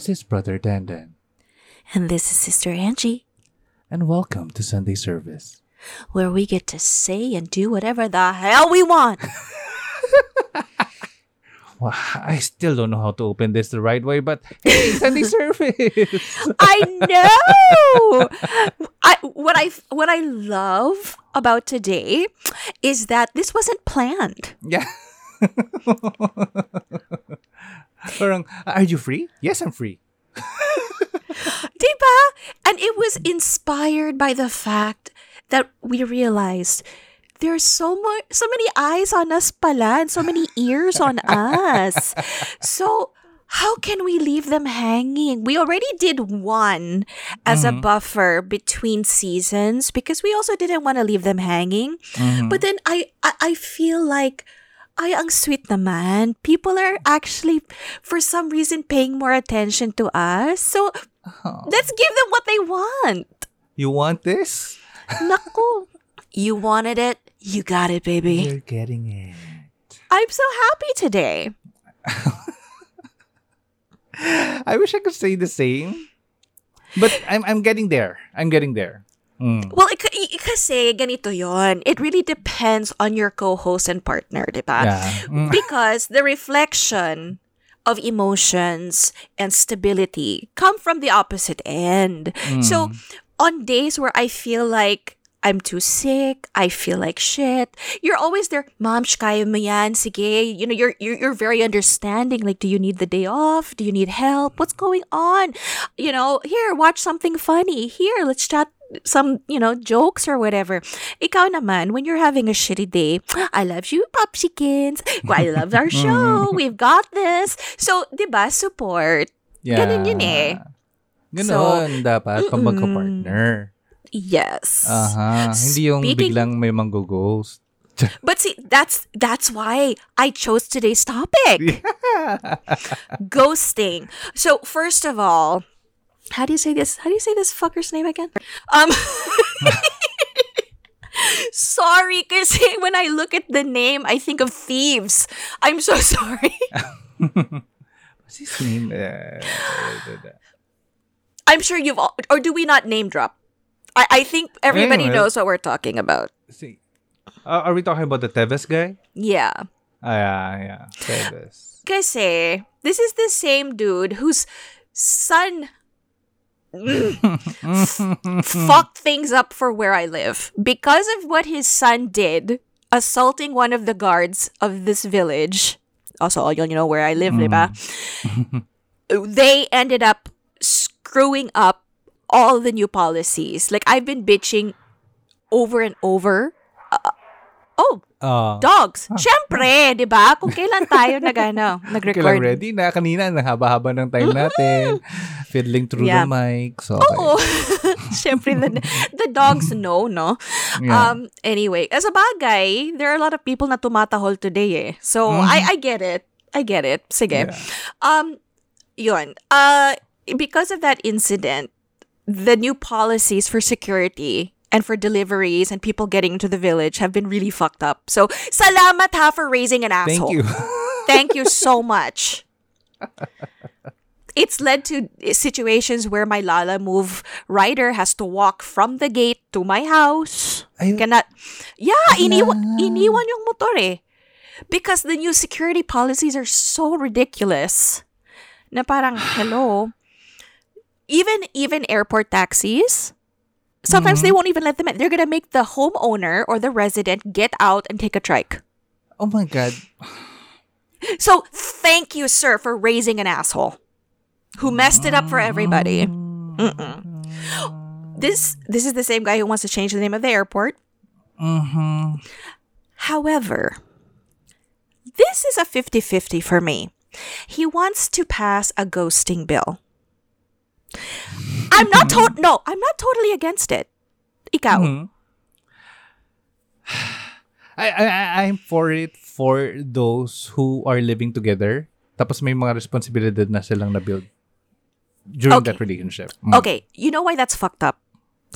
This is Brother Dandan, And this is Sister Angie, and welcome to Sunday service. where we get to say and do whatever the hell we want. Wow, I still don't know how to open this the right way, but hey, Sunday service. I know. I what I what I love about today is that this wasn't planned. yeah. Parang, are you free? Yes, I'm free. Diba? And it was inspired by the fact that we realized there's so much so many eyes on us pala and so many ears on us. So how can we leave them hanging? We already did one as a mm-hmm. buffer between seasons because we also didn't want to leave them hanging. Mm-hmm. But then I, I I feel like ay ang sweet naman. People are actually for some reason paying more attention to us. So let's give them what they want. You want this? Naku. You wanted it, you got it, baby. You're getting it. I'm so happy today. I wish I could say the same, but I'm I'm getting there. I'm getting there. Mm. Well, ik- i- kasi ganito yon. It really depends on your co-host and partner, di ba? Yeah. Mm. Because the reflection of emotions and stability come from the opposite end. So, on days where I feel like I'm too sick, I feel like shit, you're always there, Mom, sh- kaya mo yan, sige. You know, you're, you're, you're very understanding. Like, do you need the day off? Do you need help? What's going on? You know, here, watch something funny. Here, let's chat some, you know, jokes or whatever. Ikaw naman, when you're having a shitty day, I love you, Popsikins. I love our show. We've got this. So, di ba, support. Yeah. Ganun yun eh. Ganon, dapat pag magka-partner. Yes. Aha. Hindi yung Speaking- biglang may manggo-ghost. But see, that's that's why I chose today's topic. Ghosting. So first of all, how do you say this? How do you say this fucker's name again? Um Sorry, because when I look at the name, I think of thieves. I'm so sorry. What's his name? Uh, I'm sure you've all, or do we not name drop? I, I think everybody Anyway. knows what we're talking about. see. Uh, are we talking about the Teves guy? Yeah. Ah, yeah, yeah. Teves. Kasi, this is the same dude whose son fucked things up for where I live. Because of what his son did, assaulting one of the guards of this village, also, all you know where I live, diba? they ended up screwing up all the new policies. Like, I've been bitching over and over. Uh, oh, Ah. dogs. Siyempre, di ba? Kung kailan tayo nag, ano, nag-record. ready na. Kanina, ang haba-haba ng time natin. Fiddling through Yeah. the mic. So, okay. Oo. Siyempre, the, the dogs know, no? Yeah. Um, anyway, as a bagay, there are a lot of people na tumatahol today eh. So, I, I get it. I get it. Sige. Yeah. Um, yun. Uh, because of that incident, the new policies for security and for deliveries and people getting into the village have been really fucked up. So, salamat ha for raising an Thank asshole. you. Thank you so much. It's led to situations where my Lalamove rider has to walk from the gate to my house. Ay- Cannot, yeah, iniwan, iniwan yung motor eh. Because the new security policies are so ridiculous. Na parang, hello. Even, even airport taxis, sometimes they won't even let them in. They're gonna make the homeowner or the resident get out and take a trike. oh my God. So thank you, sir, for raising an asshole who messed it up for everybody. Mm-mm. This this is the same guy who wants to change the name of the airport. Mm-hmm. However, this is a 50-50 for me. He wants to pass a ghosting bill. I'm not to- no, I'm not totally against it. Ikaw. Mhm. I, I, I- I'm for it for those who are living together. Tapos may mga responsibilidad na silang na-build during Okay. that relationship. Mm. Okay, you know why that's fucked up?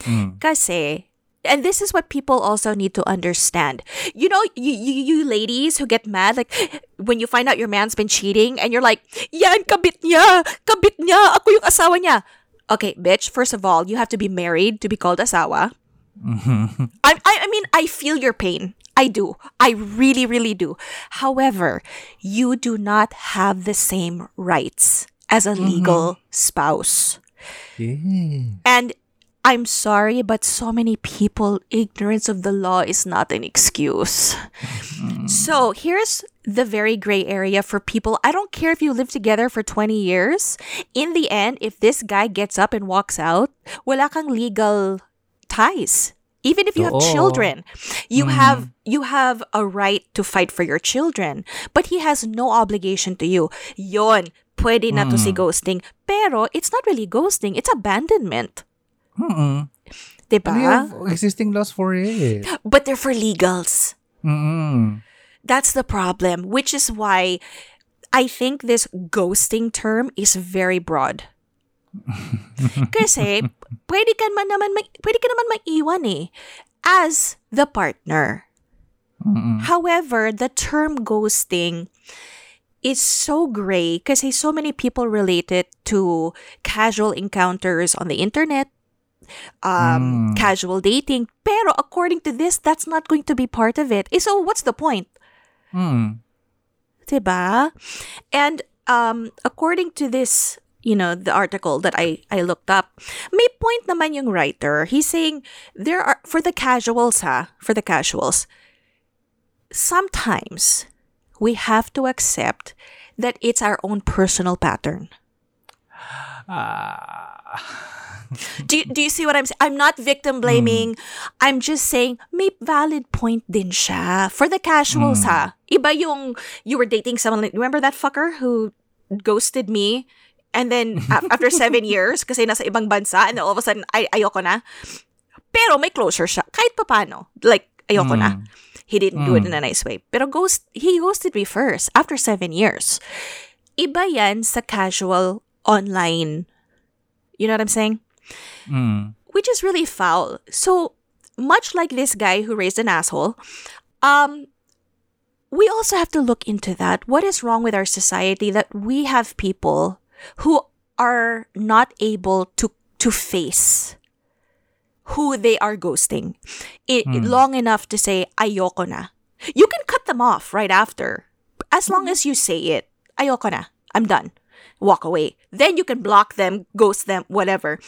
Mm. Kasi and this is what people also need to understand. You know, you, you you ladies who get mad like when you find out your man's been cheating and you're like, "Yan kabit niya, kabit niya, ako yung asawa niya." Okay, bitch, first of all, you have to be married to be called asawa. Mm-hmm. I, I I mean, I feel your pain. I do. I really really do. However, you do not have the same rights as a mm-hmm. legal spouse. Yeah. And I'm sorry, but so many people, ignorance of the law is not an excuse. Mm-hmm. So here's the very gray area for people. I don't care if you live together for 20 years. In the end, if this guy gets up and walks out, wala kang legal ties. Even if you have children, you mm-hmm. have you have a right to fight for your children, but he has no obligation to you. Yon, pwede na to si mm. ghosting. Pero it's not really ghosting, it's abandonment. Mm-mm. Diba? We have existing laws for it. But they're for legals. Mm-mm. That's the problem, which is why I think this ghosting term is very broad. Kasi, pwede ka man naman, mag, pwede ka naman maiwan eh, as the partner. However, the term ghosting is so gray kasi so many people relate it to casual encounters on the internet, um, casual dating. Pero according to this, that's not going to be part of it. Eh, so what's the point? Mm. Diba? And um, according to this, you know, the article that I, I looked up, may point naman yung writer. He's saying there are, for the casuals ha, for the casuals, sometimes we have to accept that it's our own personal pattern. do, you, do you see what I'm saying? I'm not victim blaming. Mm. I'm just saying may valid point din siya. For the casuals mm. ha. Iba yung you were dating someone remember that fucker who ghosted me and then after seven years kasi nasa ibang bansa and then all of a sudden ay ayoko na. Pero may closure siya. Kahit papano. Like, ayoko na. Mm. He didn't do it in a nice way. Pero ghost, he ghosted me first after seven years. Iba yan sa casual online. You know what I'm saying? Mm. which is really foul. So much like this guy who raised an asshole, um, we also have to look into that. What is wrong with our society that we have people who are not able to to face who they are ghosting i- long enough to say ayoko na. You can cut them off right after, as long as you say it. Ayoko na. I'm done. Walk away. Then you can block them, ghost them, whatever.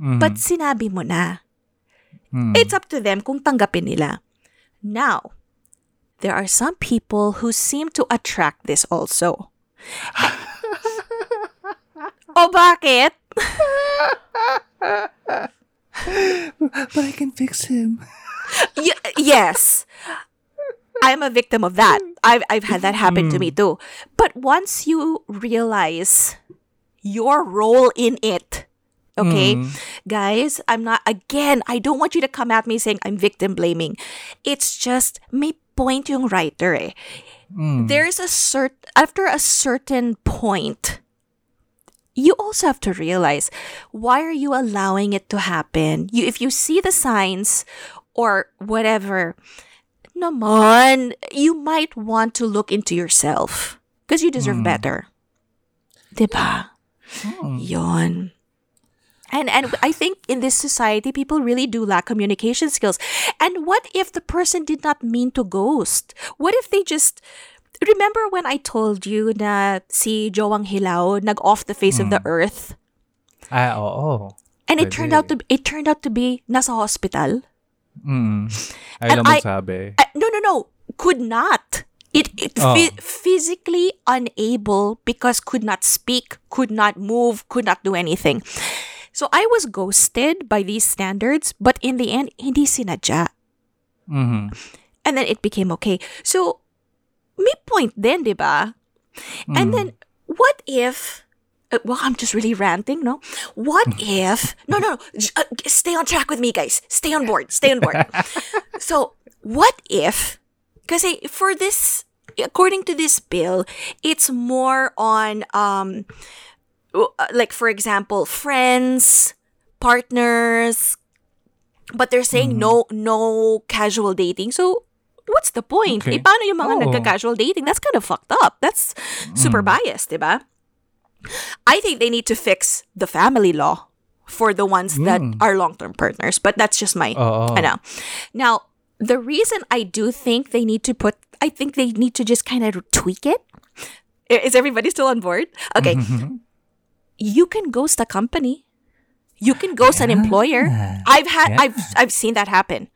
Mm-hmm. But sinabi mo na. Mm-hmm. It's up to them kung tanggapin nila. Now, there are some people who seem to attract this also. o bakit? But I can fix him. Y- yes. I'm a victim of that. Mm. I've, I've had that happen to me mm. too. But once you realize your role in it, okay, mm. guys, I'm not, again, I don't want you to come at me saying I'm victim blaming. It's just, may point yung writer eh. There's a cert, after a certain point, you also have to realize why are you allowing it to happen? You if you see the signs or whatever, naman, you might want to look into yourself because you deserve hmm. better. Diba? Hmm. Yon. And and I think in this society people really do lack communication skills. And what if the person did not mean to ghost? What if they just Remember when I told you na si Joang Hilao nag-off the face of the hmm. earth? Ah, oo. And it turned out to it turned out to be nasa hospital. Mm. Ayaw lang I- magsabi. Uh, no, no, no. Could not. It, it Oh. phy- physically unable because could not speak, could not move, could not do anything. So I was ghosted by these standards, but in the end, hindi sinadya. Mhm. And then it became okay. So, may point din, di ba? And then, what if... uh, well, I'm just really ranting, no? What if... No, no, no. uh, stay on track with me, guys. Stay on board. Stay on board. so, what if... Because for this... According to this bill, it's more on... um uh, like, for example, friends, partners, But they're saying no no casual dating. So what's the point? Okay. Eh, paano yung mga Oh. nagka-casual dating? That's kind of fucked up. That's super biased, diba? I think they need to fix the family law for the ones that hmm. are long-term partners. But that's just my, Oo. I know. Now, the reason I do think they need to put, I think they need to just kind of tweak it. Is everybody still on board? Okay. Mm-hmm. you can ghost a company. You can ghost an employer. I've had, I've, I've seen that happen.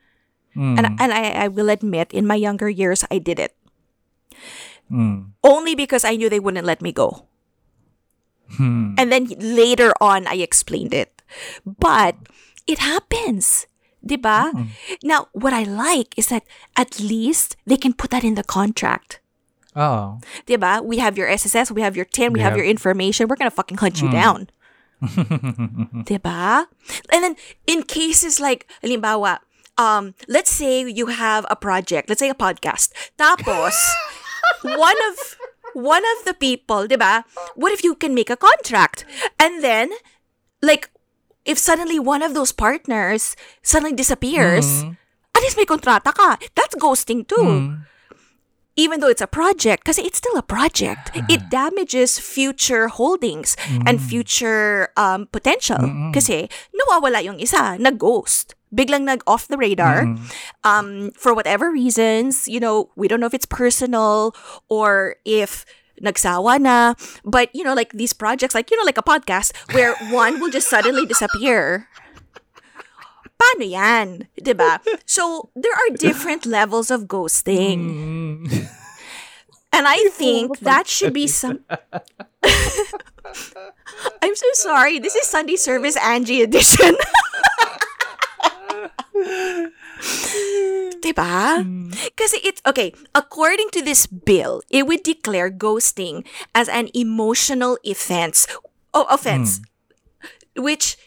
And, hmm. and I, I will admit, in my younger years, I did it. Hmm. Only because I knew they wouldn't let me go. Hmm. And then later on, I explained it. But it happens. Diba? Mm-hmm. Now, what I like is that at least they can put that in the contract. Oh. Diba? We have your SSS, we have your TIN, we have your information. We're gonna fucking hunt you hmm. down. diba? And then in cases like, halimbawa, um, let's say you have a project, let's say a podcast. Tapos, one of one of the people, diba? What if you can make a contract? And then, like, if suddenly one of those partners suddenly disappears, mm-hmm. at least may kontrata ka. That's ghosting too mm-hmm. Even though it's a project, because it's still a project, it damages future holdings and future um, potential. Kasi nawawala yung isa, nag-ghost. Biglang nag-off the radar. Um, for whatever reasons, you know, we don't know if it's personal or if nagsawa na. But, you know, like these projects, like, you know, like a podcast where one will just suddenly disappear. Paano yan? ba? So, there are different levels of ghosting. And I think that should be some. I'm so sorry. This is Sunday Service Angie edition. diba? Kasi it's okay. According to this bill, it would declare ghosting as an emotional offense. Oh, offense, which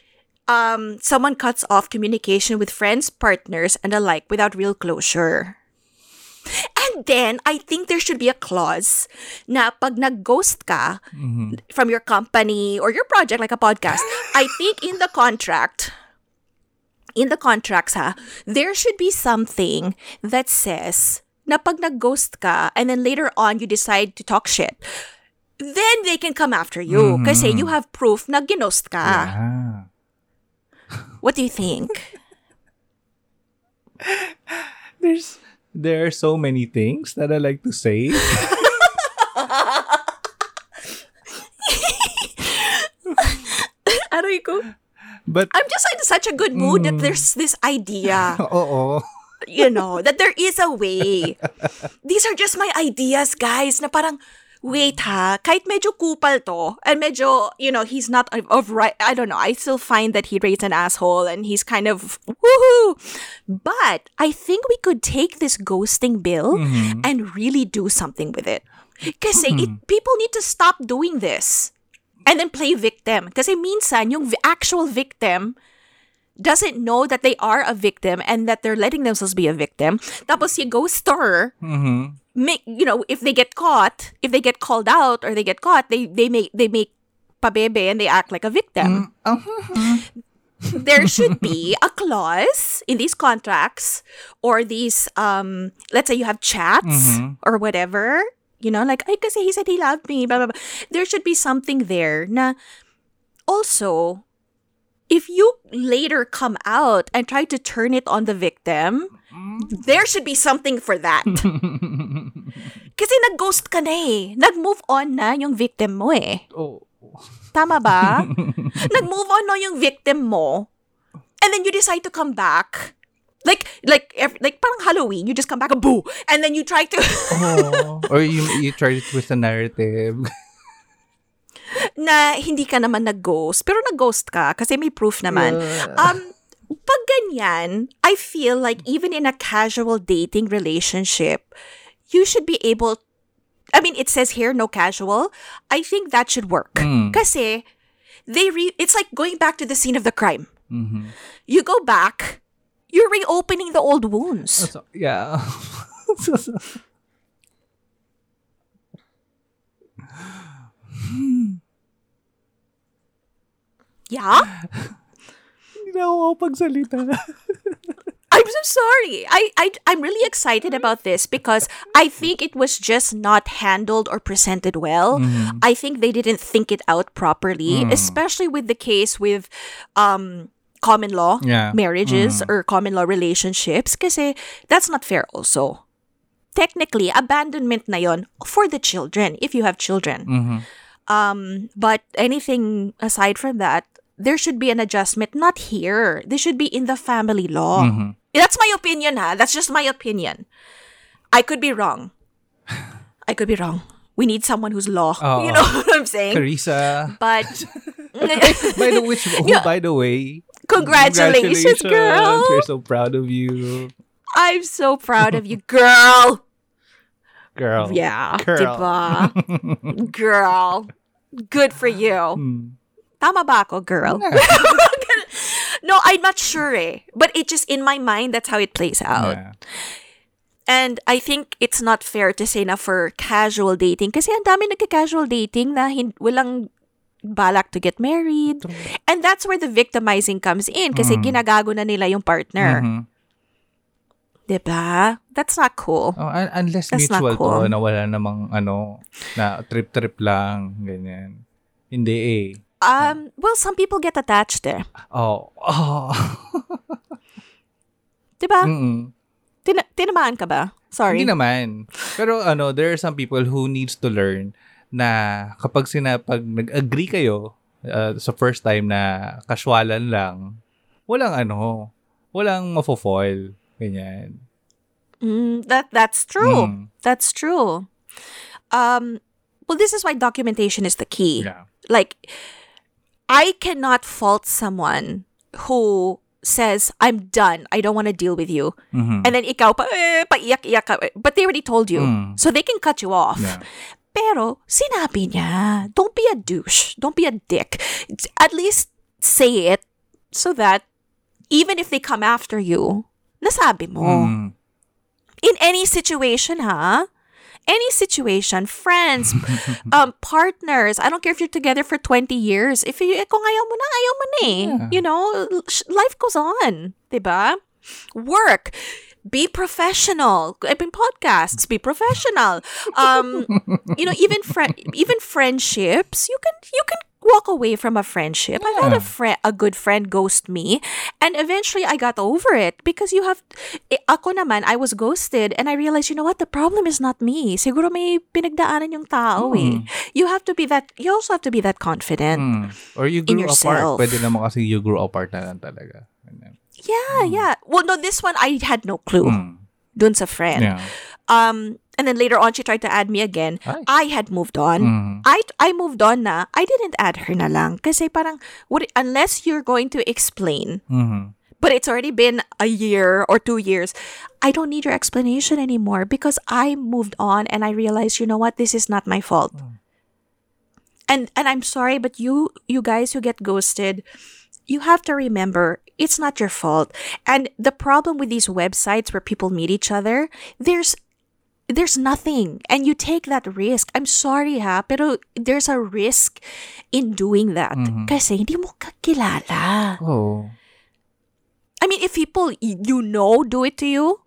um someone cuts off communication with friends, partners, and the like without real closure. And then, I think there should be a clause na pag nag-ghost ka from your company or your project, like a podcast, I think in the contract, in the contracts ha, there should be something that says na pag nag-ghost ka and then later on you decide to talk shit, then they can come after you kasi you have proof na ginost ka. Ah. What do you think? There's there are so many things that I like to say. Aray ko. But I'm just in such a good mood that mm. there's this idea. oo. you know, that there is a way. These are just my ideas, guys, na parang, wait ha, kahit medyo kupal to, and medyo, you know, he's not of, of right, I don't know, I still find that he rates an asshole and he's kind of, woohoo! But I think we could take this ghosting bill mm-hmm. and really do something with it. Kasi it, mm-hmm. people need to stop doing this. And then play victim. Kasi minsan, yung actual victim, doesn't know that they are a victim and that they're letting themselves be a victim. Tapos you go stir, mm-hmm. make you know if they get caught, if they get called out or they get caught, they they make they make pabebe and they act like a victim. Mm, oh, mm-hmm. there should be a clause in these contracts or these um let's say you have chats mm-hmm. or whatever you know like ay kasi he said he loved me blah, blah, blah. there should be something there na also if you later come out and try to turn it on the victim there should be something for that kasi nag-ghost ka na eh nag-move on na yung victim mo eh Oh. Tama ba? Nag-move on no yung victim mo. And then you decide to come back. Like, like, ev- like parang Halloween, you just come back, boo! And then you try to, Oh. or you you try to twist the narrative. na hindi ka naman nag-ghost, pero nag-ghost ka kasi may proof naman. Um, pag ganyan, I feel like even in a casual dating relationship, you should be able I mean, it says here no casual. I think that should work. Kasi they re- it's like going back to the scene of the crime. You go back, you're reopening the old wounds. So, yeah. Yeah? Hindi na ako pagsalita. I'm so sorry. I, I I'm really excited about this because I think it was just not handled or presented well. Mm-hmm. I think they didn't think it out properly, Mm. especially with the case with um common law Yeah. Mm. marriages or common law relationships kasi that's not fair also. Technically, abandonment na yon for the children if you have children. Mm-hmm. Um, but anything aside from that, there should be an adjustment. Not here. They should be in the family law. Mm-hmm. That's my opinion, ha. That's just my opinion. I could be wrong. I could be wrong. We need someone who's law. Oo. You know what I'm saying? Carissa. But By the which, who, Yeah. by the way, congratulations, girl. We're so proud of you, I'm so proud of you, girl. girl. Yeah, Girl. girl. Good for you. Hmm. Tama ba ako, girl? no, I'm not sure eh. But it just, in my mind, that's how it plays out. Yeah. And I think it's not fair to say na for casual dating kasi ang dami nagka-casual dating na hin- walang balak to get married. And that's where the victimizing comes in kasi ginagago na nila yung partner. Mhm. 'Di ba? That's not cool. Oh, un- unless That's mutual cool. to, na wala namang ano, na trip-trip lang, ganyan. Hindi eh. Um, well, some people get attached eh. Oh. Oh. 'Di ba? Mm-mm. Tina- tinamaan ka ba? Sorry. Hindi naman. Pero ano, there are some people who needs to learn na kapag sina pag nag-agree kayo uh, sa first time na kaswalan lang, walang ano, walang mafo-foil. Ganyan. Mm, that that's true. Mm. That's true. Um, well, this is why documentation is the key. Yeah. Like, I cannot fault someone who says, I'm done. I don't want to deal with you. Mhm. And then ikaw pa, eh, paiyak-iyak ka. But they already told you. Mm. So they can cut you off. Yeah. Pero, sinabi niya, don't be a douche. Don't be a dick. At least say it so that even if they come after you, nasabi mo. Mm. In any situation, ha? Any situation, friends, um, partners. I don't care if you're together for 20 years. If you, kung ayaw mo na, ayaw mo na eh. Yeah. You know, life goes on. 'di ba? Work. Be professional. I mean, podcasts. Be professional. Um, you know, even friend, even friendships. You can you can walk away from a friendship. I've had a Yeah. friend, a good friend, ghost me, and eventually I got over it because you have. Eh, ako naman, I was ghosted, and I realized, you know what? The problem is not me. Siguro may pinagdaanan yung tao eh. You have to be that. You also have to be that confident. Mm. Or you grew apart. Pwede naman kasi you grew apart na lang talaga. Yeah, yeah. Well, no, this one I had no clue. Mm. Dun sa friend. Yeah. Um, and then later on, she tried to add me again. Ay. I had moved on. Mm. I I moved on na. I didn't add her na lang. Kasi parang, what, unless you're going to explain, Mhm. but it's already been a year or two years, I don't need your explanation anymore because I moved on and I realized, you know what, this is not my fault. And and I'm sorry, but you you guys who get ghosted, you have to remember it's not your fault. And the problem with these websites where people meet each other, there's there's nothing and you take that risk. I'm sorry ha, pero there's a risk in doing that. Kasi hindi mo kakilala. Oh. I mean, if people you know do it to you,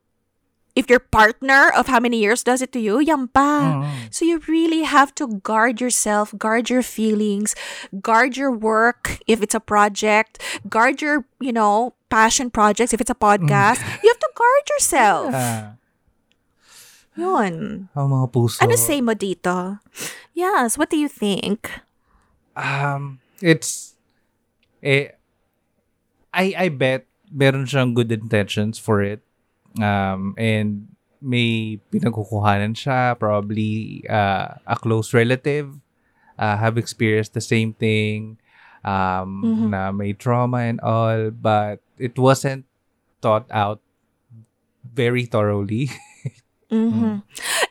if your partner of how many years does it to you, yan pa. So you really have to guard yourself, guard your feelings, guard your work if it's a project, guard your, you know, passion projects if it's a podcast. You have to guard yourself. Ah. Yun. Ang mga puso. Ano say mo dito? Yes, what do you think? Um, it's, eh, I, I bet meron siyang good intentions for it. Um, and may pinagkukuhanan siya, probably uh, a close relative, uh, have experienced the same thing, um, na may trauma and all, but it wasn't thought out very thoroughly. Mm-hmm.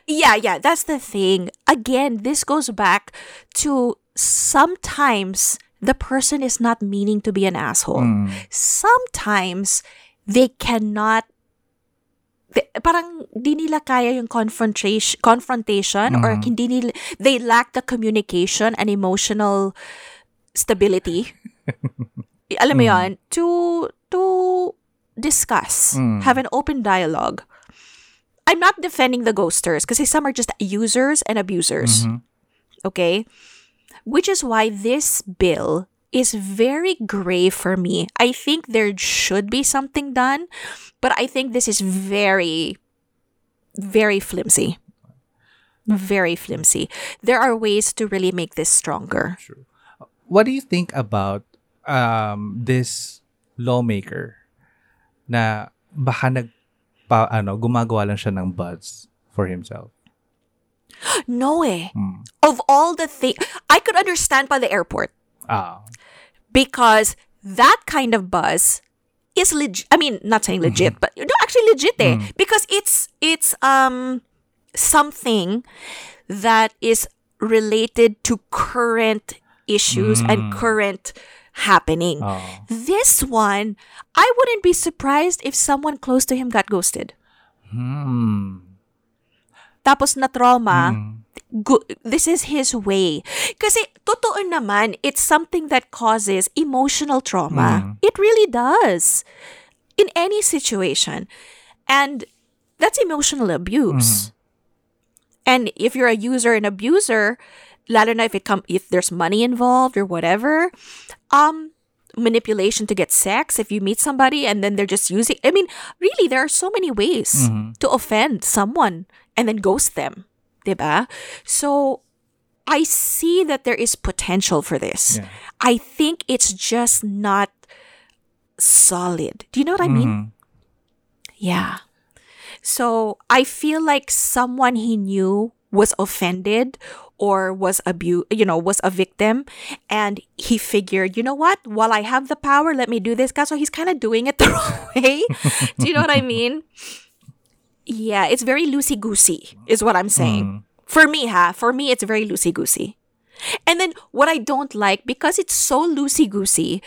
Yeah, yeah, that's the thing. Again, this goes back to sometimes the person is not meaning to be an asshole. Mm. Sometimes they cannot they- parang di nila kaya yung confrontation confrontation or mm-hmm. hindi nila they lack the communication and emotional stability alam mo mm. yun, to, to discuss, mm. have an open dialogue. I'm not defending the ghosters because some are just users and abusers. Okay? Which is why this bill is very gray for me. I think there should be something done, but I think this is very, very flimsy. Very flimsy. There are ways to really make this stronger. What do you think about um, this lawmaker na baka nag pa, ano, gumagawa lang siya ng buzz for himself? No eh. Of all the things, I could understand by the airport Ah. because that kind of buzz is legit. I mean, not saying legit, but no, actually legit eh. Because it's it's um something that is related to current issues and current happening. Oh. This one, I wouldn't be surprised if someone close to him got ghosted. Hmm. Tapos na trauma, hmm. gu- this is his way. Kasi totoo naman, it's something that causes emotional trauma. Hmm. It really does. In any situation. And that's emotional abuse. Hmm. And if you're a user and abuser, lalo na if it come if there's money involved or whatever, um manipulation to get sex if you meet somebody and then they're just using I mean, really there are so many ways to offend someone and then ghost them. Diba? So I see that there is potential for this. Yeah. I think it's just not solid. Do you know what I mean? Yeah. So I feel like someone he knew was offended or was abused, you know, was a victim. And he figured, you know what? While I have the power, let me do this. Guy. So he's kind of doing it the wrong way. do you know what I mean? Yeah, it's very loosey goosey, is what I'm saying. Mm. For me, ha, for me, it's very loosey goosey. And then what I don't like, because it's so loosey goosey,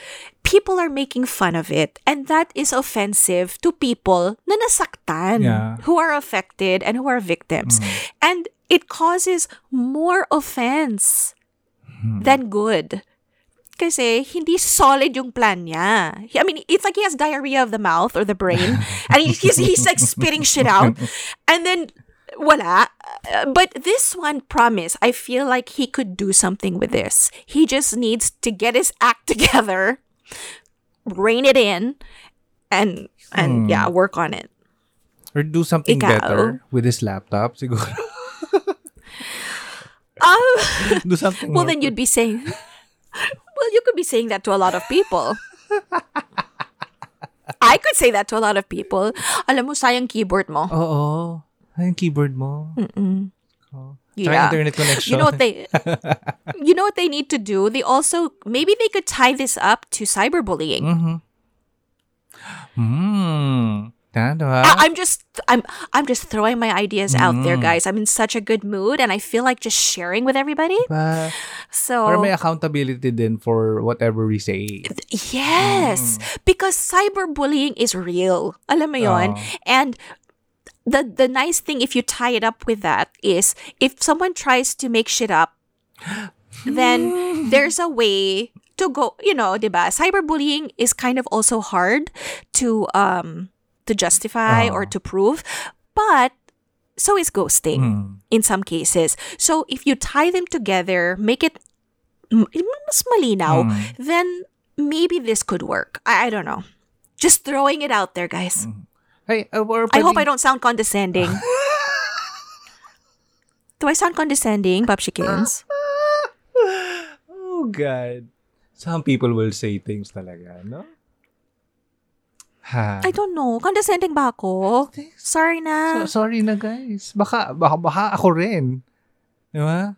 people are making fun of it. And that is offensive to people na nasaktan, Yeah. who are affected and who are victims. And it causes more offense than good. Kasi hindi solid yung plan niya. I mean, it's like he has diarrhea of the mouth or the brain. and he- he's, he's like spitting shit out. And then, wala. Uh, But this one, promise, I feel like he could do something with this. He just needs to get his act together, rein it in, and and yeah, work on it. Or do something Ikaw? better with his laptop, siguro. Um, do something well, then you'd be saying, well, you could be saying that to a lot of people. I could say that to a lot of people. Alam mo, sayang keyboard mo. Oo. Ay, yung keyboard mo. Tsaka Yeah. internet connection. You know what they You know what they need to do? They also maybe they could tie this up to cyberbullying. Mm-hmm. Hmm. Tama, diba? Uh, I- I'm just I'm I'm just throwing my ideas out there, mm. guys. I'm in such a good mood and I feel like just sharing with everybody. Diba? So Or may accountability din for whatever we say. Yes, mm. because cyberbullying is real. Alam mo yon? Oh. And the the nice thing if you tie it up with that is if someone tries to make shit up, then there's a way to go, you know, diba? Cyberbullying is kind of also hard to um to justify or ah. to prove, but so is ghosting hmm. in some cases. So if you tie them together, make it mas malinaw, hmm. then maybe this could work. I, I don't know. Just throwing it out there, guys. Hmm. Hey, uh, or I hope I don't sound condescending. Do I sound condescending, Popshikins? Oh, God. Some people will say things talaga, no? Ha. I don't know. Condescending ba ako? Sorry na. So, sorry na, guys. Baka, baka, baka ako rin. Di ba?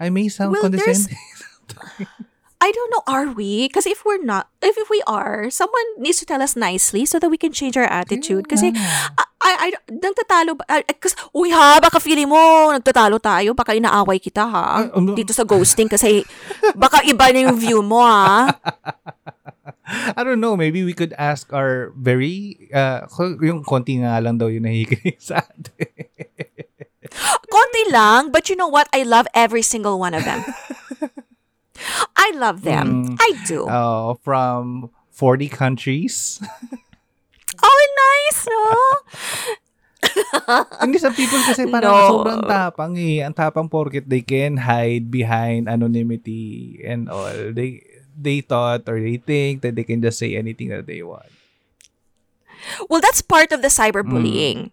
I may sound Well, condescending. I don't know, are we? Because if we're not, if, if we are, someone needs to tell us nicely so that we can change our attitude. Kasi, I, I, I, nagtatalo? Kasi, uy ha, baka feeling mo, nagtatalo tayo, baka inaaway kita ha. Um, Dito sa ghosting kasi, baka iba na yung view mo ha. I don't know, maybe we could ask our very, uh, yung konti nga lang daw yung nahikinig sa atin. Konti lang, but you know what? I love every single one of them. I love them. I do. Uh, from 40 countries. oh, nice, no? Hindi sa people kasi parang No. sobrang tapang eh. Ang tapang porket they can hide behind anonymity and all. They they thought or they think that they can just say anything that they want. Well, that's part of the cyberbullying.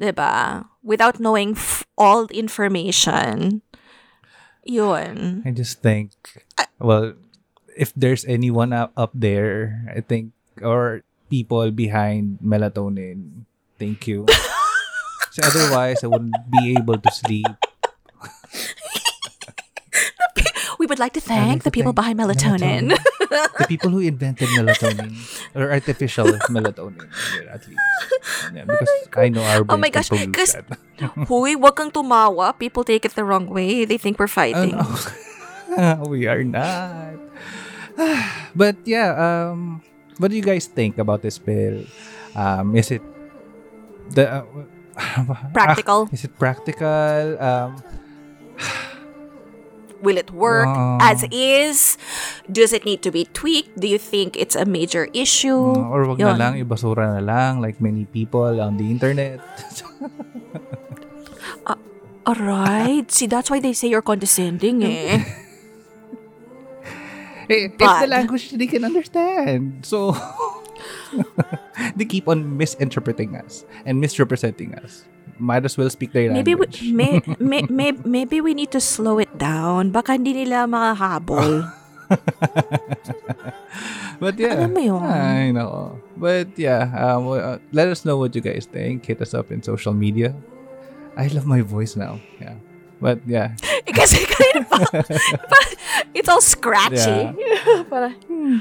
Diba? Without knowing f- all the information. Yun. I just think, well, if there's anyone up, up there, I think, or people behind melatonin, thank you. so otherwise, I wouldn't be able to sleep. We would like to thank to the people thank behind melatonin. the people who invented melatonin or artificial melatonin, at least. Yeah, because I know our Oh my gosh, produce 'cause- that. Huy, wag kang tumawa. People take it the wrong way. They think we're fighting. we are not. but yeah, um, what do you guys think about this bill? Um, is it the uh, Practical. is it practical? Um, Will it work Oh. as is? Does it need to be tweaked? Do you think it's a major issue? or wag na lang, ibasura na lang like many people on the internet. Alright. See, that's why they say you're condescending eh. Eh, it's the language they can understand. So they keep on misinterpreting us and misrepresenting us. Might as well speak their maybe we, language. may, may, may, maybe we need to slow it down. Baka hindi nila makahabol. But yeah, Alam mo yun. I know. But yeah, um, uh, let us know what you guys think. Hit us up in social media. I love my voice now. Yeah. But yeah, Kasi kanina pa, pa- it's all scratchy. Para-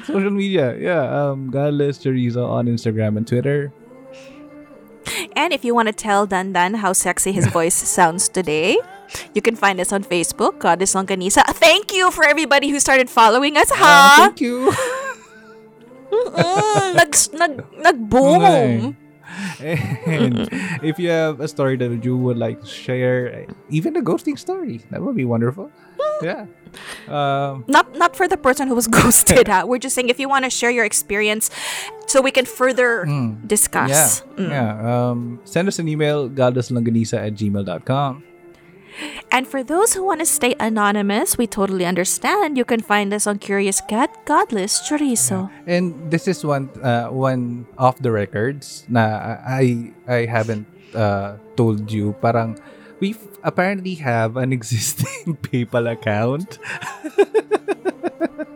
social media. Yeah, um, Godless Teresa on Instagram and Twitter. And if you want to tell Dan Dan how sexy his voice sounds today, you can find us on Facebook, Godless Longganisa. Thank you for everybody who started following us, Uh, thank you. Nag, nag, nag-boom. and if you have a story that you would like to share, even a ghosting story, that would be wonderful. Yeah. Um, Not not for the person who was ghosted, ha? We're just saying if you want to share your experience so we can further yeah. discuss. Mm. Yeah. Um, send us an email, godlesslonganisa at gmail.com. And for those who want to stay anonymous, we totally understand. You can find us on Curious Cat, Godless Chorizo. And this is one uh, one off the records na I I haven't uh, told you. Parang we apparently have an existing PayPal account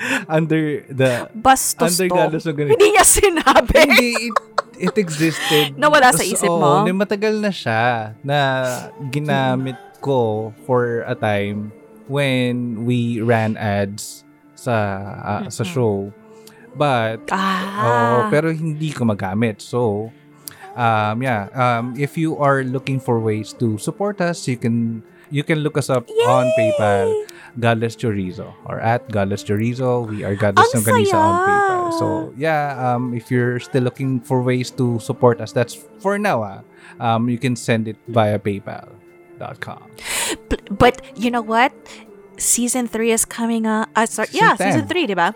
under the Bastos under to. Longganisa. Hindi niya sinabi. Hindi, it, it existed. Nawala sa isip mo? Oo, matagal na siya na ginamit ko for a time when we ran ads sa ah, sa show. But Ah. Oo, pero hindi ko magamit. So, um, yeah, um, if you are looking for ways to support us, you can you can look us up on PayPal, Godless Chorizo, or at Godless Chorizo. We are Godless Ang on! PayPal. So, yeah, um, if you're still looking for ways to support us, that's for now. Ah, um, you can send it via PayPal.com. P- But you know what? Season 3 is coming up. Uh, sorry, Season yeah, season 3, di ba?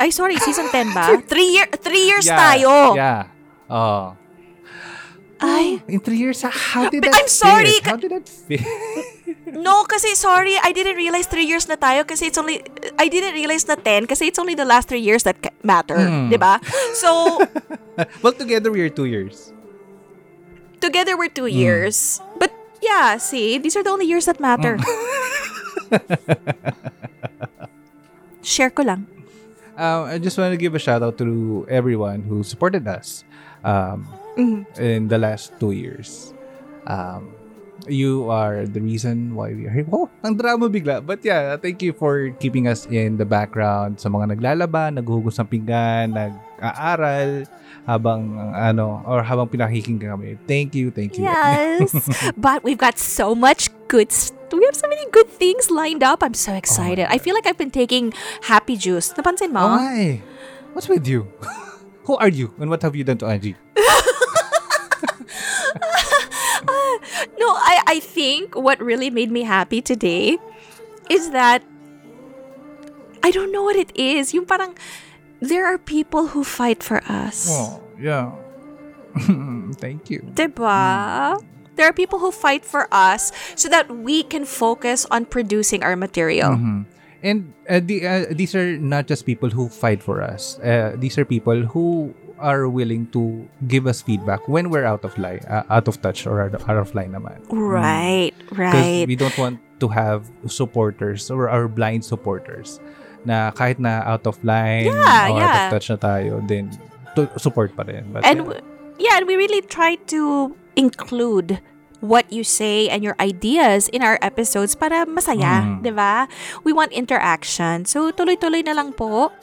Ay, sorry, season 10 ba? Three, year, three years yeah, tayo. Yeah. Oh. Ay, In three years, how did But that I'm sorry, fit? How did that fit? no, kasi sorry, I didn't realize three years na tayo kasi it's only, I didn't realize na 10 kasi it's only the last three years that matter, Hmm. di ba? So, well, together we are two years. together we're two Hmm. years. But yeah, see, these are the only years that matter. Share ko lang. Um, I just want to give a shout out to everyone who supported us um, Mhm. in the last two years. Um, you are the reason why we are here. Oh, ang drama bigla. But yeah, thank you for keeping us in the background sa mga naglalaba, naghuhugas ng pinggan, nag-aaral, habang ano, or habang pinakikinggan kami. Thank you, thank you. Yes. but we've got so much good st- we have so many good things lined up. I'm so excited. I feel like I've been taking happy juice. Napansin mo? Oh, Why? What's with you? Who are you? And what have you done to Angie? I, think what really made me happy today is that I don't know what it is. Yung parang, there are people who fight for us. Oh, yeah. Thank you. Diba? There are people who fight for us so that we can focus on producing our material. Mhm. And uh, the, uh, these are not just people who fight for us. Uh, these are people who are willing to give us feedback when we're out of line, uh, out of touch or out out of line naman. Right, Because right. we don't want to have supporters or our blind supporters na kahit na out of line Yeah, or out yeah. of touch na tayo, then to support pa rin. But and yeah. w- yeah, and we really try to include what you say and your ideas in our episodes para masaya, Mm. 'di ba? We want interaction. So tuloy-tuloy na lang po.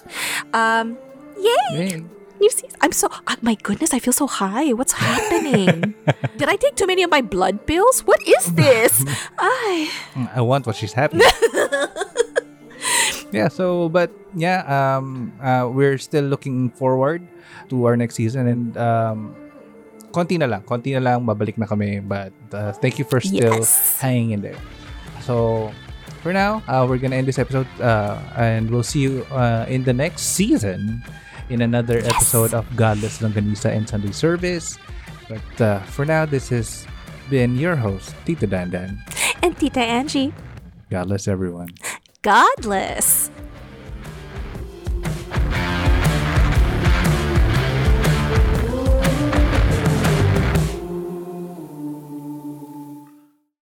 Um yay! Yay. You see, I'm so ah, my goodness, I feel so high. What's happening? Did I take too many of my blood pills? What is this? I, I want what she's having. yeah, so but yeah, um uh, we're still looking forward to our next season and um konti na lang, konti na lang babalik na kami but uh, thank you for still Yes. hanging in there. So for now, uh, we're gonna end this episode uh, and we'll see you uh, in the next season in another episode of Godless Longganisa and Sunday Service. But uh, for now, this has been your host, Tito Dandan. And Tita Angie, Godless everyone. godless.